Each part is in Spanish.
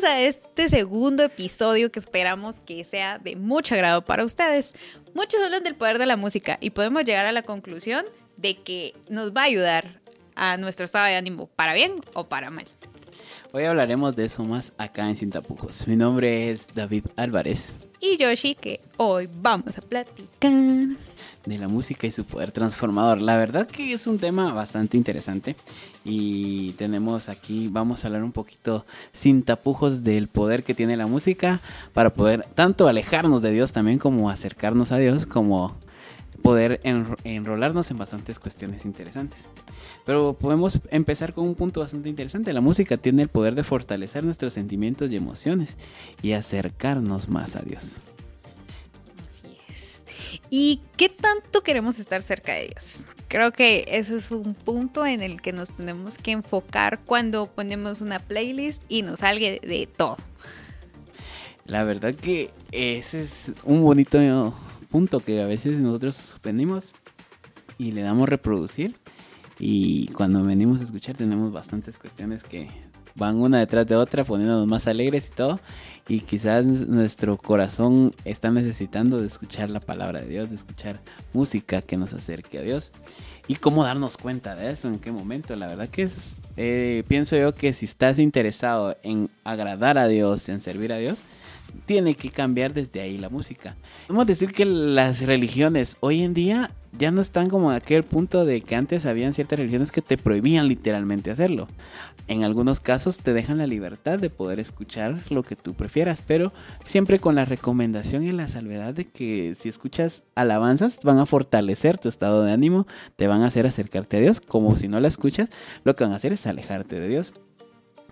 bienvenidos a este segundo episodio que esperamos que sea de mucho agrado para ustedes. Muchos hablan del poder de la música y podemos llegar a la conclusión de que nos va a ayudar a nuestro estado de ánimo, para bien o para mal. Hoy hablaremos de eso más acá en Sin Tapujos. Mi nombre es David Álvarez. Y Yoshi, que hoy vamos a platicar de la música y su poder transformador. La verdad que es un tema bastante interesante y tenemos aquí, vamos a hablar un poquito sin tapujos del poder que tiene la música para poder tanto alejarnos de Dios también como acercarnos a Dios, como poder enrolarnos en bastantes cuestiones interesantes. Pero podemos empezar con un punto bastante interesante. La música tiene el poder de fortalecer nuestros sentimientos y emociones y acercarnos más a Dios. ¿Y qué tanto queremos estar cerca de Dios? Creo que ese es un punto en el que nos tenemos que enfocar cuando ponemos una playlist y nos salga de todo. La verdad que ese es un bonito punto que a veces nosotros suspendimos y le damos reproducir y cuando venimos a escuchar tenemos bastantes cuestiones que van una detrás de otra poniéndonos más alegres y todo. Y quizás nuestro corazón está necesitando de escuchar la palabra de Dios, de escuchar música que nos acerque a Dios. Y cómo darnos cuenta de eso, en qué momento. La verdad que es, eh, pienso yo que si estás interesado en agradar a Dios, en servir a Dios, tiene que cambiar desde ahí la música. Podemos decir que las religiones hoy en día ya no están como a aquel punto de que antes habían ciertas religiones que te prohibían literalmente hacerlo. En algunos casos te dejan la libertad de poder escuchar lo que tú prefieras, pero siempre con la recomendación y la salvedad de que si escuchas alabanzas van a fortalecer tu estado de ánimo, te van a hacer acercarte a Dios, como si no la escuchas, lo que van a hacer es alejarte de Dios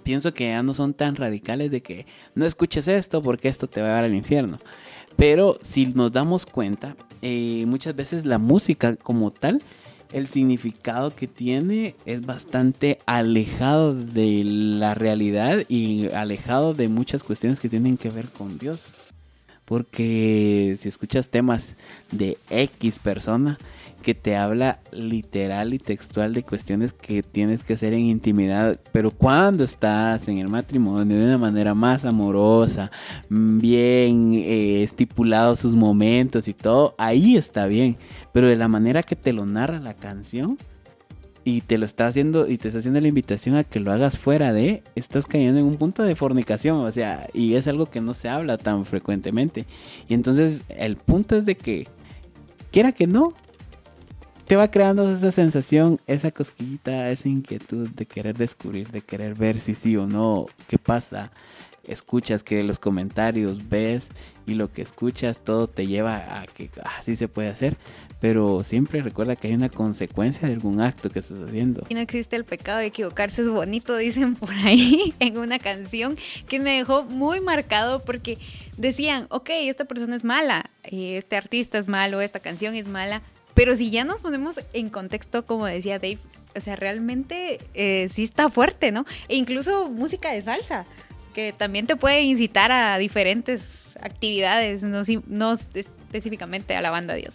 pienso que ya no son tan radicales de que no escuches esto porque esto te va a dar al infierno. Pero si nos damos cuenta, eh, muchas veces la música como tal, el significado que tiene es bastante alejado de la realidad y alejado de muchas cuestiones que tienen que ver con Dios. Porque si escuchas temas de X persona, que te habla literal y textual de cuestiones que tienes que hacer en intimidad, pero cuando estás en el matrimonio de una manera más amorosa, bien eh, estipulados sus momentos y todo, ahí está bien, pero de la manera que te lo narra la canción y te lo está haciendo y te está haciendo la invitación a que lo hagas fuera de, estás cayendo en un punto de fornicación, o sea, y es algo que no se habla tan frecuentemente. Y entonces el punto es de que quiera que no, te va creando esa sensación, esa cosquillita, esa inquietud de querer descubrir, de querer ver si sí o no, qué pasa. Escuchas que los comentarios ves y lo que escuchas todo te lleva a que así se puede hacer, pero siempre recuerda que hay una consecuencia de algún acto que estás haciendo. Y no existe el pecado de equivocarse, es bonito, dicen por ahí en una canción que me dejó muy marcado porque decían, ok, esta persona es mala, este artista es malo, esta canción es mala, pero si ya nos ponemos en contexto, como decía Dave, o sea, realmente eh, sí está fuerte, ¿no? E incluso música de salsa, que también te puede incitar a diferentes actividades, no, no específicamente a la banda Dios.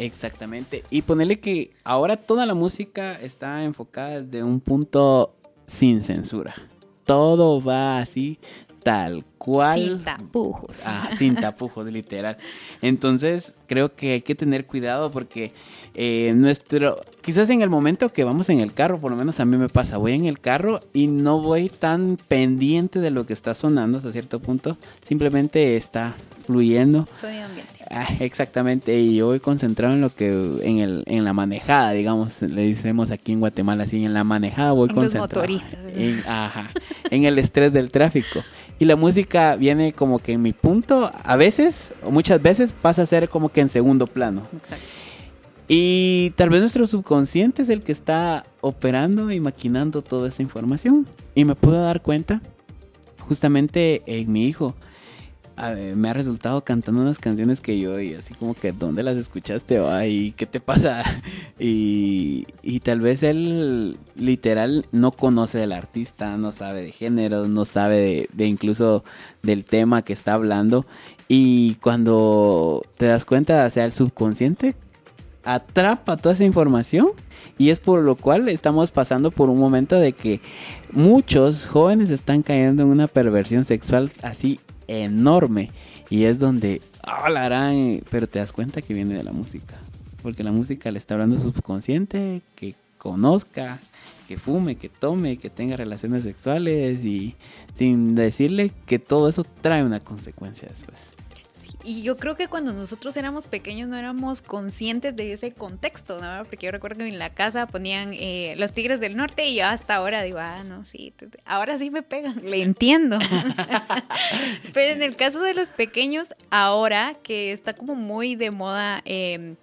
Exactamente. Y ponerle que ahora toda la música está enfocada de un punto sin censura. Todo va así tal cual. Sin tapujos. Ah, sin tapujos, literal. Entonces, creo que hay que tener cuidado porque eh, nuestro. Quizás en el momento que vamos en el carro, por lo menos a mí me pasa, voy en el carro y no voy tan pendiente de lo que está sonando hasta cierto punto. Simplemente está fluyendo. Sonido ambiente. Ah, exactamente, y yo voy concentrado en lo que, en, el, en la manejada, digamos, le decimos aquí en Guatemala, así en la manejada voy concentrado. Los motoristas. En, ajá, en el estrés del tráfico. Y la música viene como que en mi punto, a veces, o muchas veces, pasa a ser como que en segundo plano. Exacto. Y tal vez nuestro subconsciente es el que está operando y maquinando toda esa información. Y me puedo dar cuenta justamente en mi hijo me ha resultado cantando unas canciones que yo y así como que ¿dónde las escuchaste? Ay, ¿qué te pasa? Y, y tal vez él literal no conoce del artista, no sabe de género, no sabe de, de incluso del tema que está hablando. Y cuando te das cuenta, o sea, el subconsciente atrapa toda esa información y es por lo cual estamos pasando por un momento de que muchos jóvenes están cayendo en una perversión sexual así enorme y es donde, la harán, pero te das cuenta que viene de la música, porque la música le está hablando subconsciente, que conozca, que fume, que tome, que tenga relaciones sexuales y sin decirle que todo eso trae una consecuencia después. Y yo creo que cuando nosotros éramos pequeños no éramos conscientes de ese contexto, ¿no? Porque yo recuerdo que en la casa ponían eh, los Tigres del Norte y yo hasta ahora digo, ah, no, sí, ahora sí me pegan, le entiendo. Pero en el caso de los pequeños, ahora que está como muy de moda eh,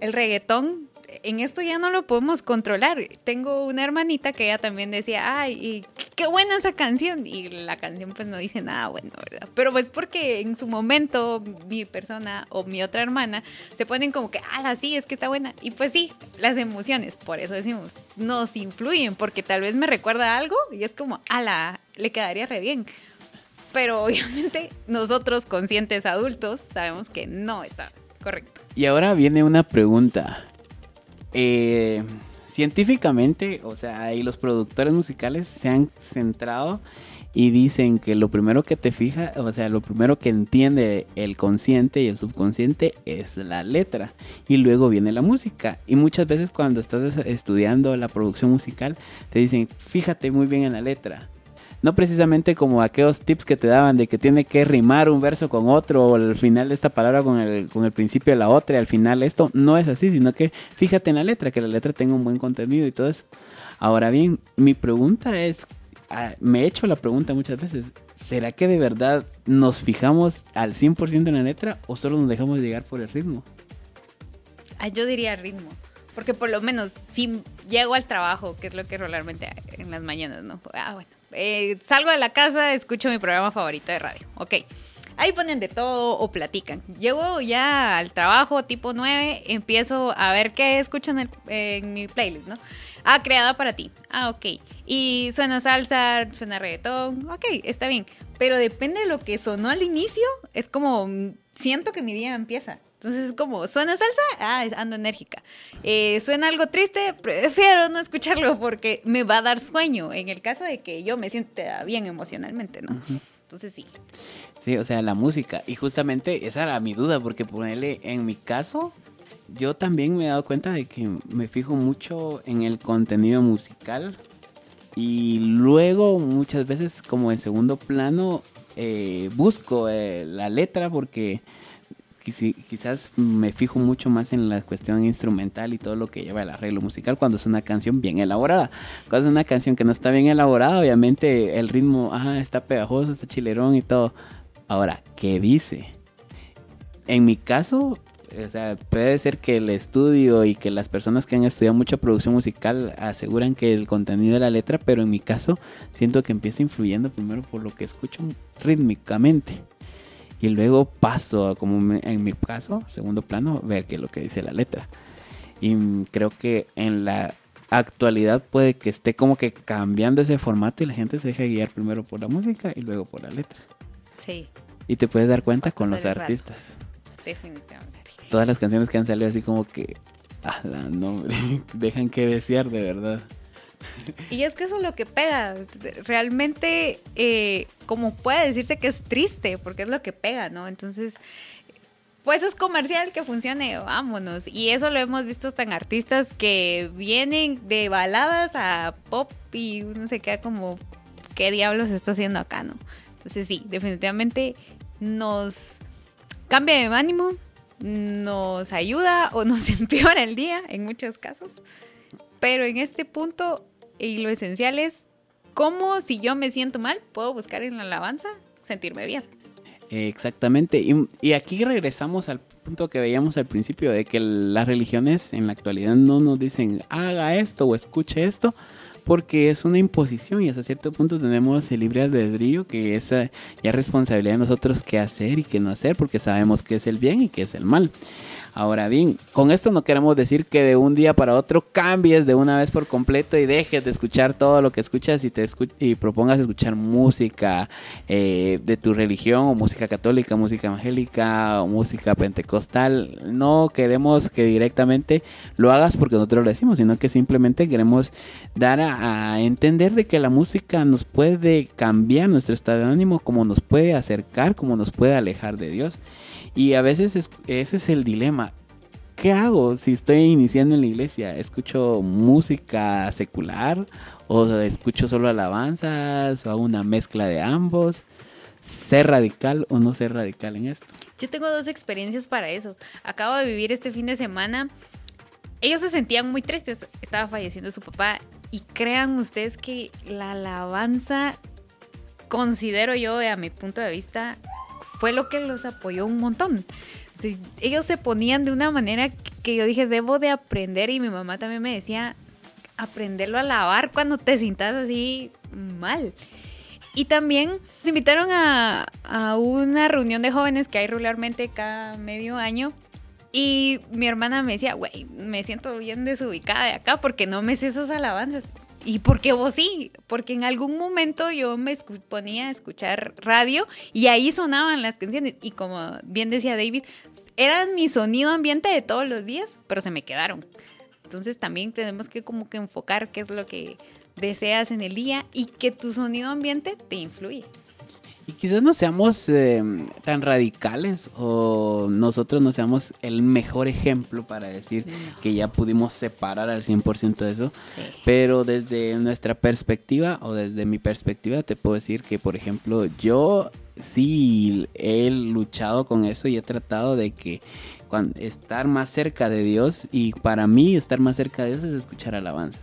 el reggaetón, en esto ya no lo podemos controlar. Tengo una hermanita que ella también decía, ay, qué buena esa canción. Y la canción pues no dice nada bueno, ¿verdad? Pero pues porque en su momento mi persona o mi otra hermana se ponen como que, ah, sí, es que está buena. Y pues sí, las emociones, por eso decimos, nos influyen, porque tal vez me recuerda algo y es como, ala, le quedaría re bien. Pero obviamente nosotros conscientes adultos sabemos que no está correcto. Y ahora viene una pregunta. Eh, científicamente, o sea, ahí los productores musicales se han centrado y dicen que lo primero que te fija, o sea, lo primero que entiende el consciente y el subconsciente es la letra y luego viene la música. Y muchas veces cuando estás estudiando la producción musical te dicen, fíjate muy bien en la letra no precisamente como aquellos tips que te daban de que tiene que rimar un verso con otro o al final de esta palabra con el, con el principio de la otra y al final esto no es así, sino que fíjate en la letra, que la letra tenga un buen contenido y todo eso. Ahora bien, mi pregunta es, ah, me he hecho la pregunta muchas veces, ¿será que de verdad nos fijamos al 100% en la letra o solo nos dejamos llegar por el ritmo? Ah, yo diría ritmo. Porque por lo menos si llego al trabajo, que es lo que regularmente en las mañanas, ¿no? Ah, bueno, eh, salgo de la casa, escucho mi programa favorito de radio. Ok. Ahí ponen de todo o platican. Llego ya al trabajo tipo 9, empiezo a ver qué escuchan en, mi playlist, ¿no? Ah, creada para ti. Ah, ok. Y suena salsa, suena reggaetón. Ok, está bien. Pero depende de lo que sonó al inicio. Es como, siento que mi día empieza. Entonces es como, ¿suena salsa? Ah, ando enérgica. Eh, ¿Suena algo triste? Prefiero no escucharlo porque me va a dar sueño en el caso de que yo me sienta bien emocionalmente, ¿no? Entonces sí. Sí, o sea, la música. Y justamente esa era mi duda, porque ponerle, en mi caso, yo también me he dado cuenta de que me fijo mucho en el contenido musical. Y luego muchas veces como en segundo plano eh, busco eh, la letra porque quizás me fijo mucho más en la cuestión instrumental y todo lo que lleva el arreglo musical cuando es una canción bien elaborada. Cuando es una canción que no está bien elaborada, obviamente el ritmo, ah, está pegajoso, está chilerón y todo. Ahora, ¿qué dice? En mi caso, o sea, puede ser que el estudio y que las personas que han estudiado mucha producción musical aseguran que el contenido de la letra, pero en mi caso siento que empieza influyendo primero por lo que escucho rítmicamente y luego paso, como en mi caso, segundo plano, ver qué es lo que dice la letra. Y creo que en la actualidad puede que esté como que cambiando ese formato y la gente se deja guiar primero por la música y luego por la letra. Sí. Y te puedes dar cuenta con los artistas. Definitivamente. Todas las canciones que han salido así como que, ah, no, dejan que desear de verdad. Y es que eso es lo que pega. Realmente, eh, como puede decirse que es triste, porque es lo que pega, ¿no? Entonces, pues es comercial que funcione, vámonos. Y eso lo hemos visto hasta artistas que vienen de baladas a pop y uno se queda como, ¿qué diablos está haciendo acá, no? Entonces, sí, definitivamente nos cambia de ánimo, nos ayuda o nos empeora el día en muchos casos. Pero en este punto y lo esencial es cómo si yo me siento mal, puedo buscar en la alabanza sentirme bien. Exactamente. Y, aquí regresamos al punto que veíamos al principio de que las religiones en la actualidad no nos dicen haga esto o escuche esto, porque es una imposición y hasta cierto punto tenemos el libre albedrío que es ya responsabilidad de nosotros qué hacer y qué no hacer, porque sabemos qué es el bien y qué es el mal. Ahora bien, con esto no queremos decir que de un día para otro cambies de una vez por completo y dejes de escuchar todo lo que escuchas y te y propongas escuchar música eh, de tu religión o música católica, música evangélica o música pentecostal. No queremos que directamente lo hagas porque nosotros lo decimos, sino que simplemente queremos dar a, entender de que la música nos puede cambiar nuestro estado de ánimo, como nos puede acercar, como nos puede alejar de Dios. Y a veces ese es el dilema. ¿Qué hago si estoy iniciando en la iglesia? ¿Escucho música secular o escucho solo alabanzas o hago una mezcla de ambos? ¿Ser radical o no ser radical en esto? Yo tengo dos experiencias para eso. Acabo de vivir este fin de semana. Ellos se sentían muy tristes. Estaba falleciendo su papá. Y crean ustedes que la alabanza, considero yo, a mi punto de vista, fue lo que los apoyó un montón. ellos se ponían de una manera que yo dije, debo de aprender y mi mamá también me decía, aprenderlo a lavar cuando te sientas así mal. Y también nos invitaron a, a, una reunión de jóvenes que hay regularmente cada medio año. Y mi hermana me decía, güey, me siento bien desubicada de acá porque no me sé esas alabanzas. ¿Y por qué vos sí? Porque en algún momento yo me ponía a escuchar radio y ahí sonaban las canciones. Y como bien decía David, eran mi sonido ambiente de todos los días, pero se me quedaron. Entonces también tenemos que como que enfocar qué es lo que deseas en el día y que tu sonido ambiente te influye. Y quizás no seamos eh, tan radicales o nosotros no seamos el mejor ejemplo para decir que ya pudimos separar al 100% de eso. Pero desde nuestra perspectiva o desde mi perspectiva te puedo decir que, por ejemplo, yo sí he luchado con eso y he tratado de que estar más cerca de Dios y para mí estar más cerca de Dios es escuchar alabanzas.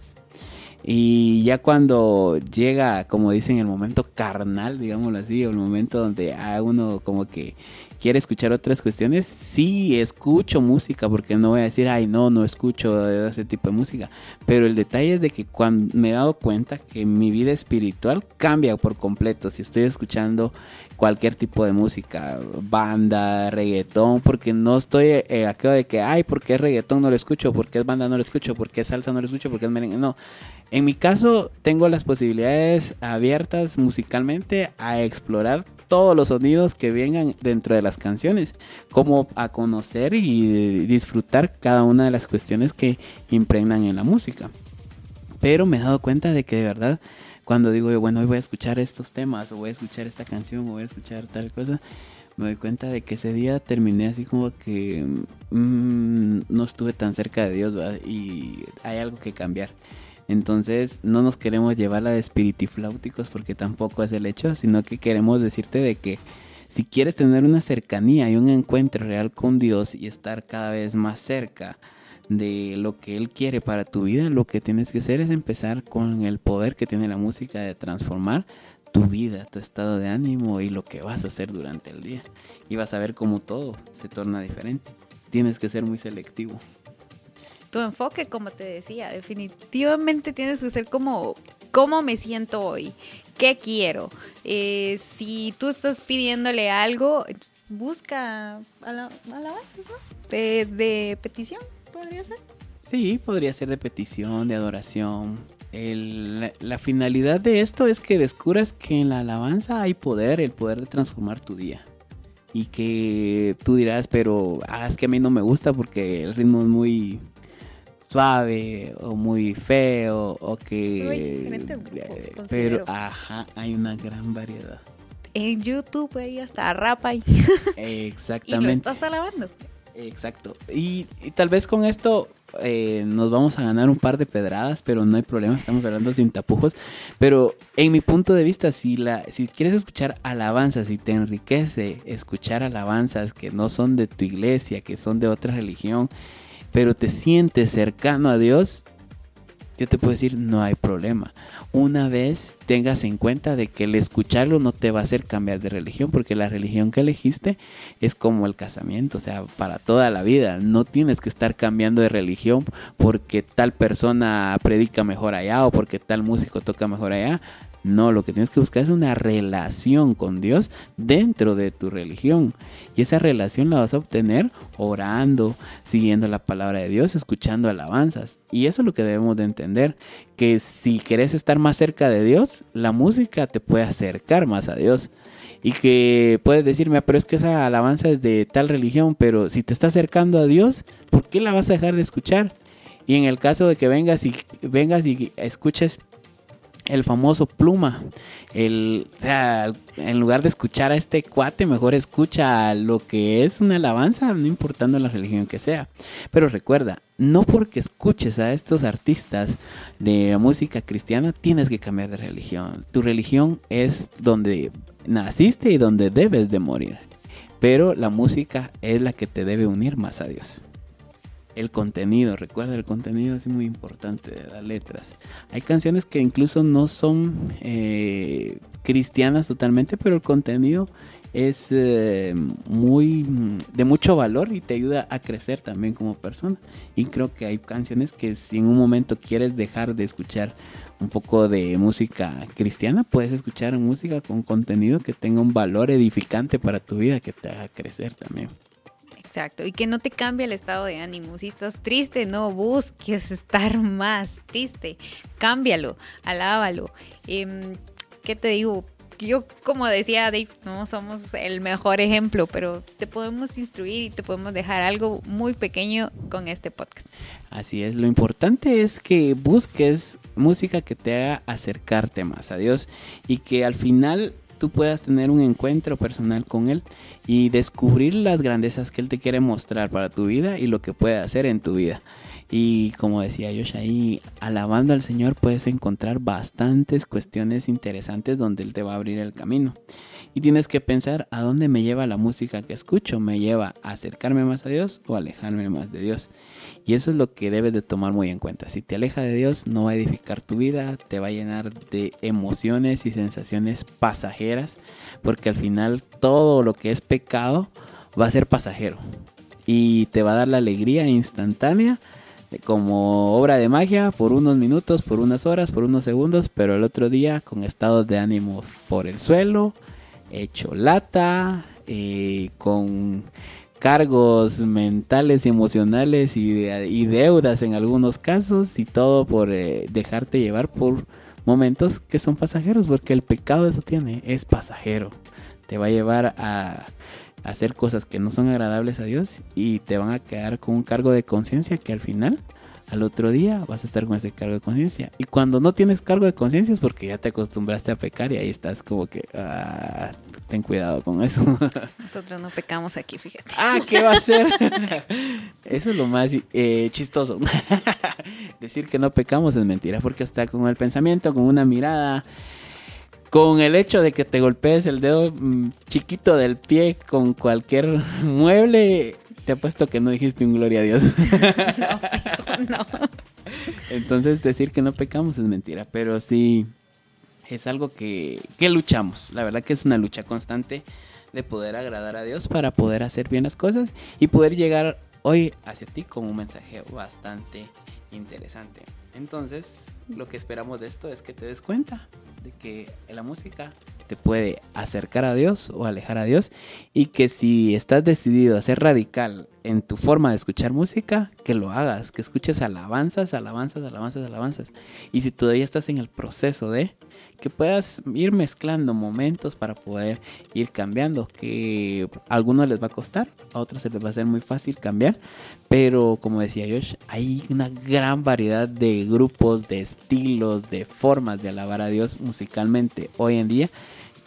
Y ya cuando llega, como dicen, el momento carnal, digámoslo así, o el momento donde uno como que quiere escuchar otras cuestiones, sí escucho música, porque no voy a decir, ay, no, no escucho ese tipo de música. Pero el detalle es de que cuando me he dado cuenta que mi vida espiritual cambia por completo si estoy escuchando cualquier tipo de música, banda, reggaetón, porque no estoy eh, aquello de que, ay, ¿por qué reggaetón no lo escucho? ¿Por qué es banda no lo escucho? ¿Por qué salsa no lo escucho? ¿Por qué es merengue? No. En mi caso, tengo las posibilidades abiertas musicalmente a explorar todos los sonidos que vengan dentro de las canciones, como a conocer y disfrutar cada una de las cuestiones que impregnan en la música. Pero me he dado cuenta de que de verdad, cuando digo, bueno, hoy voy a escuchar estos temas, o voy a escuchar esta canción, o voy a escuchar tal cosa, me doy cuenta de que ese día terminé así como que mm, no estuve tan cerca de Dios, y hay algo que cambiar. Entonces no nos queremos llevar a de espiritifláuticos porque tampoco es el hecho, sino que queremos decirte de que si quieres tener una cercanía y un encuentro real con Dios y estar cada vez más cerca de lo que Él quiere para tu vida, lo que tienes que hacer es empezar con el poder que tiene la música de transformar tu vida, tu estado de ánimo y lo que vas a hacer durante el día. Y vas a ver cómo todo se torna diferente. Tienes que ser muy selectivo tu enfoque, como te decía, definitivamente tienes que ser como cómo me siento hoy, qué quiero. Eh, si tú estás pidiéndole algo, busca a la, base, ¿no? De, de, petición, podría ser. Sí, podría ser de petición, de adoración. El, la, finalidad de esto es que descubras que en la alabanza hay poder, el poder de transformar tu día y que tú dirás, pero ah, es que a mí no me gusta porque el ritmo es muy suave o muy feo o que... pero, ajá, hay una gran variedad. En YouTube ahí hasta rapa y... Exactamente. y lo estás alabando. Exacto. Y, tal vez con esto eh, nos vamos a ganar un par de pedradas, pero no hay problema, estamos hablando sin tapujos. Pero en mi punto de vista, si, la, si quieres escuchar alabanzas y te enriquece escuchar alabanzas que no son de tu iglesia, que son de otra religión, pero te sientes cercano a Dios, yo te puedo decir, no hay problema. Una vez tengas en cuenta de que el escucharlo no te va a hacer cambiar de religión, porque la religión que elegiste es como el casamiento, o sea, para toda la vida. No tienes que estar cambiando de religión porque tal persona predica mejor allá o porque tal músico toca mejor allá. No, lo que tienes que buscar es una relación con Dios dentro de tu religión. Y esa relación la vas a obtener orando, siguiendo la palabra de Dios, escuchando alabanzas. Y eso es lo que debemos de entender, que si querés estar más cerca de Dios, la música te puede acercar más a Dios. Y que puedes decirme, pero es que esa alabanza es de tal religión, pero si te está acercando a Dios, ¿por qué la vas a dejar de escuchar? Y en el caso de que vengas y vengas y escuches el famoso pluma. El, o sea, en lugar de escuchar a este cuate, mejor escucha lo que es una alabanza, no importando la religión que sea. Pero recuerda, no porque escuches a estos artistas de música cristiana, tienes que cambiar de religión. Tu religión es donde naciste y donde debes de morir. Pero la música es la que te debe unir más a Dios el contenido, recuerda el contenido es muy importante de las letras. Hay canciones que incluso no son eh, cristianas totalmente, pero el contenido es eh, muy de mucho valor y te ayuda a crecer también como persona. Y creo que hay canciones que si en un momento quieres dejar de escuchar un poco de música cristiana, puedes escuchar música con contenido que tenga un valor edificante para tu vida, que te haga crecer también. Exacto, y que no te cambie el estado de ánimo. Si estás triste, no busques estar más triste. Cámbialo, alábalo. Em, ¿Qué te digo? Yo, como decía Dave, no somos el mejor ejemplo, pero te podemos instruir y te podemos dejar algo muy pequeño con este podcast. Así es, lo importante es que busques música que te haga acercarte más a Dios y que al final tú puedas tener un encuentro personal con Él y descubrir las grandezas que Él te quiere mostrar para tu vida y lo que puede hacer en tu vida. Y como decía Josh ahí, alabando al Señor puedes encontrar bastantes cuestiones interesantes donde Él te va a abrir el camino. Y tienes que pensar a dónde me lleva la música que escucho. ¿Me lleva a acercarme más a Dios o alejarme más de Dios? Y eso es lo que debes de tomar muy en cuenta. Si te aleja de Dios, no va a edificar tu vida, te va a llenar de emociones y sensaciones pasajeras, porque al final todo lo que es pecado va a ser pasajero y te va a dar la alegría instantánea como obra de magia por unos minutos, por unas horas, por unos segundos, pero el otro día con estados de ánimo por el suelo, hecho lata, eh, con cargos mentales y emocionales y, deudas en algunos casos y todo por eh, dejarte llevar por momentos que son pasajeros porque el pecado eso tiene, es pasajero. Te va a llevar a, a hacer cosas que no son agradables a Dios y te van a quedar con un cargo de conciencia que al final al otro día vas a estar con ese cargo de conciencia. Y cuando no tienes cargo de conciencia es porque ya te acostumbraste a pecar y ahí estás como que, ah, ten cuidado con eso. Nosotros no pecamos aquí, fíjate. Ah, ¿qué va a ser? eso es lo más eh, chistoso. Decir que no pecamos es mentira porque hasta con el pensamiento, con una mirada con el hecho de que te golpees el dedo mm, chiquito del pie con cualquier mueble, te apuesto que no dijiste un gloria a Dios. no, no. Entonces decir que no pecamos es mentira, pero sí es algo que, que luchamos. La verdad que es una lucha constante de poder agradar a Dios para poder hacer bien las cosas y poder llegar hoy hacia ti con un mensaje bastante interesante. Entonces, lo que esperamos de esto es que te des cuenta de que la música te puede acercar a Dios o alejar a Dios y que si estás decidido a ser radical en tu forma de escuchar música, que lo hagas, que escuches alabanzas, alabanzas, alabanzas, alabanzas. Y si todavía estás en el proceso de que puedas ir mezclando momentos para poder ir cambiando, que a algunos les va a costar, a otros se les va a ser muy fácil cambiar, pero como decía Josh, hay una gran variedad de grupos, de estilos, de formas de alabar a Dios musicalmente hoy en día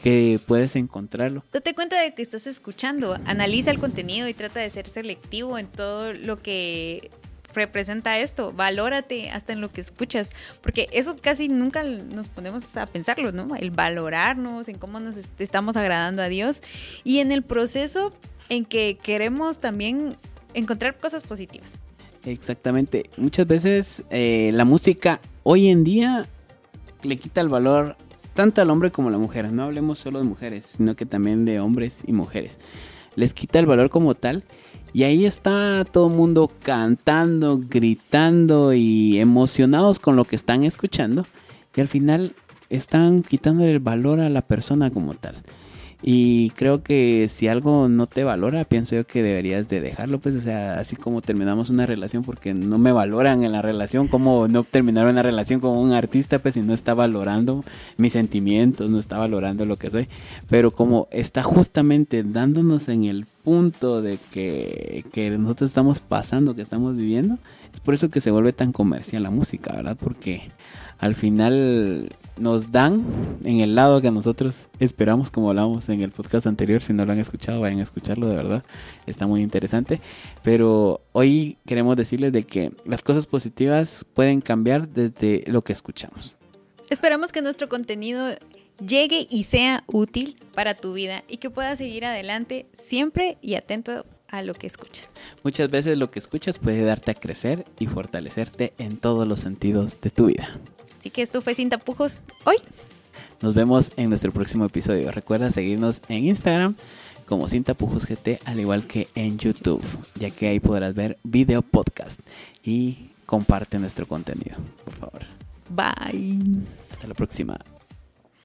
que puedes encontrarlo. Date cuenta de que estás escuchando, analiza el contenido y trata de ser selectivo en todo lo que representa esto, valórate hasta en lo que escuchas, porque eso casi nunca nos ponemos a pensarlo, ¿no? El valorarnos, en cómo nos estamos agradando a Dios y en el proceso en que queremos también encontrar cosas positivas. Exactamente, muchas veces eh, la música hoy en día le quita el valor tanto al hombre como a la mujer. No hablemos solo de mujeres, sino que también de hombres y mujeres. Les quita el valor como tal. Y ahí está todo el mundo cantando, gritando y emocionados con lo que están escuchando. Y al final están quitándole el valor a la persona como tal. Y creo que si algo no te valora, pienso yo que deberías de dejarlo, pues, o sea, así como terminamos una relación porque no me valoran en la relación, como no terminar una relación con un artista, pues, si no está valorando mis sentimientos, no está valorando lo que soy, pero como está justamente dándonos en el punto de que, que nosotros estamos pasando, que estamos viviendo, es por eso que se vuelve tan comercial la música, ¿verdad? Porque al final nos dan en el lado que nosotros esperamos, como hablamos en el podcast anterior. Si no lo han escuchado, vayan a escucharlo, de verdad. Está muy interesante. Pero hoy queremos decirles de que las cosas positivas pueden cambiar desde lo que escuchamos. Esperamos que nuestro contenido llegue y sea útil para tu vida y que puedas seguir adelante siempre y atento a lo que escuchas. Muchas veces lo que escuchas puede darte a crecer y fortalecerte en todos los sentidos de tu vida. Así que esto fue Sin Tapujos hoy. Nos vemos en nuestro próximo episodio. Recuerda seguirnos en Instagram como Sin Tapujos GT, al igual que en YouTube, ya que ahí podrás ver video podcast y comparte nuestro contenido, por favor. Bye. Hasta la próxima.